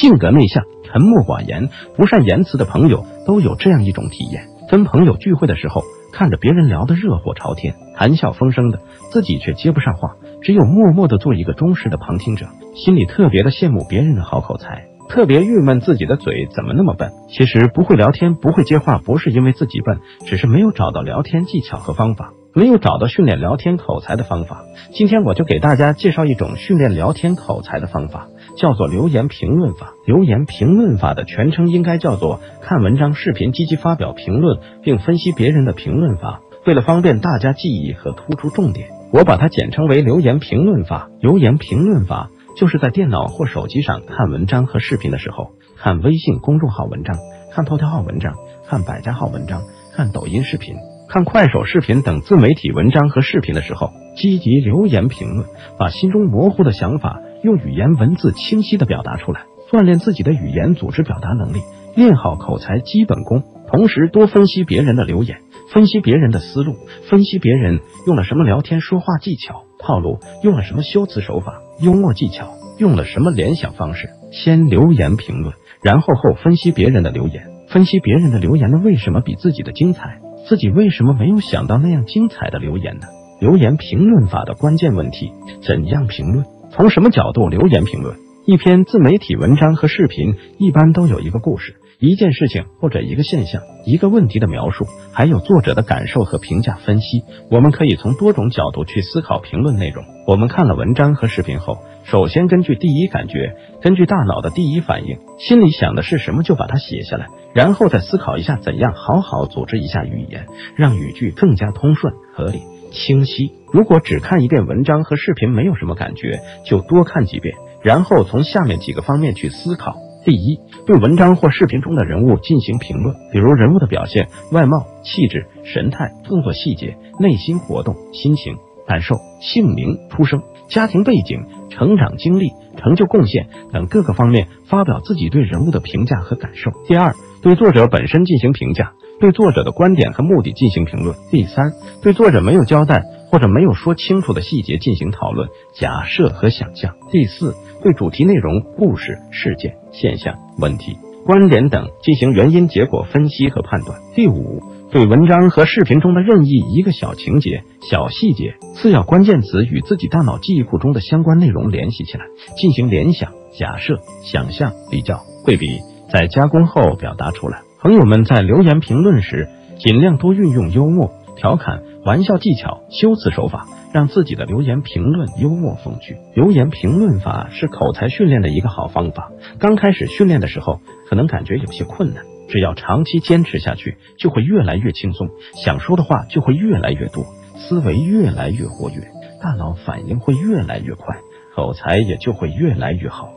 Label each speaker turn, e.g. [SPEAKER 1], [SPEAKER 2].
[SPEAKER 1] 性格内向、沉默寡言、不善言辞的朋友都有这样一种体验：跟朋友聚会的时候，看着别人聊得热火朝天、谈笑风生的，自己却接不上话，只有默默的做一个忠实的旁听者，心里特别的羡慕别人的好口才，特别郁闷自己的嘴怎么那么笨。其实不会聊天、不会接话，不是因为自己笨，只是没有找到聊天技巧和方法。没有找到训练聊天口才的方法，今天我就给大家介绍一种训练聊天口才的方法，叫做留言评论法。留言评论法的全称应该叫做看文章、视频积极发表评论并分析别人的评论法。为了方便大家记忆和突出重点，我把它简称为留言评论法。留言评论法就是在电脑或手机上看文章和视频的时候，看微信公众号文章、看头条号文章、看百家号文章、看抖音视频。看快手视频等自媒体文章和视频的时候，积极留言评论，把心中模糊的想法用语言文字清晰的表达出来，锻炼自己的语言组织表达能力，练好口才基本功。同时多分析别人的留言，分析别人的思路，分析别人用了什么聊天说话技巧套路，用了什么修辞手法幽默技巧，用了什么联想方式。先留言评论，然后后分析别人的留言，分析别人的留言呢为什么比自己的精彩。自己为什么没有想到那样精彩的留言呢？留言评论法的关键问题：怎样评论？从什么角度留言评论？一篇自媒体文章和视频一般都有一个故事、一件事情或者一个现象、一个问题的描述，还有作者的感受和评价分析。我们可以从多种角度去思考评论内容。我们看了文章和视频后，首先根据第一感觉，根据大脑的第一反应，心里想的是什么就把它写下来。然后再思考一下怎样好好组织一下语言，让语句更加通顺、合理、清晰。如果只看一遍文章和视频没有什么感觉，就多看几遍，然后从下面几个方面去思考：第一，对文章或视频中的人物进行评论，比如人物的表现、外貌、气质、神态、动作细节、内心活动、心情、感受、姓名、出生、家庭背景、成长经历、成就贡献等各个方面发表自己对人物的评价和感受。第二。对作者本身进行评价，对作者的观点和目的进行评论。第三，对作者没有交代或者没有说清楚的细节进行讨论、假设和想象。第四，对主题内容、故事、事件、现象、问题、观点等进行原因结果分析和判断。第五，对文章和视频中的任意一个小情节、小细节、次要关键词与自己大脑记忆库中的相关内容联系起来，进行联想、假设、想象、比较、对比。在加工后表达出来。朋友们在留言评论时，尽量多运用幽默、调侃、玩笑技巧、修辞手法，让自己的留言评论幽默风趣。留言评论法是口才训练的一个好方法。刚开始训练的时候，可能感觉有些困难，只要长期坚持下去，就会越来越轻松，想说的话就会越来越多，思维越来越活跃，大脑反应会越来越快，口才也就会越来越好。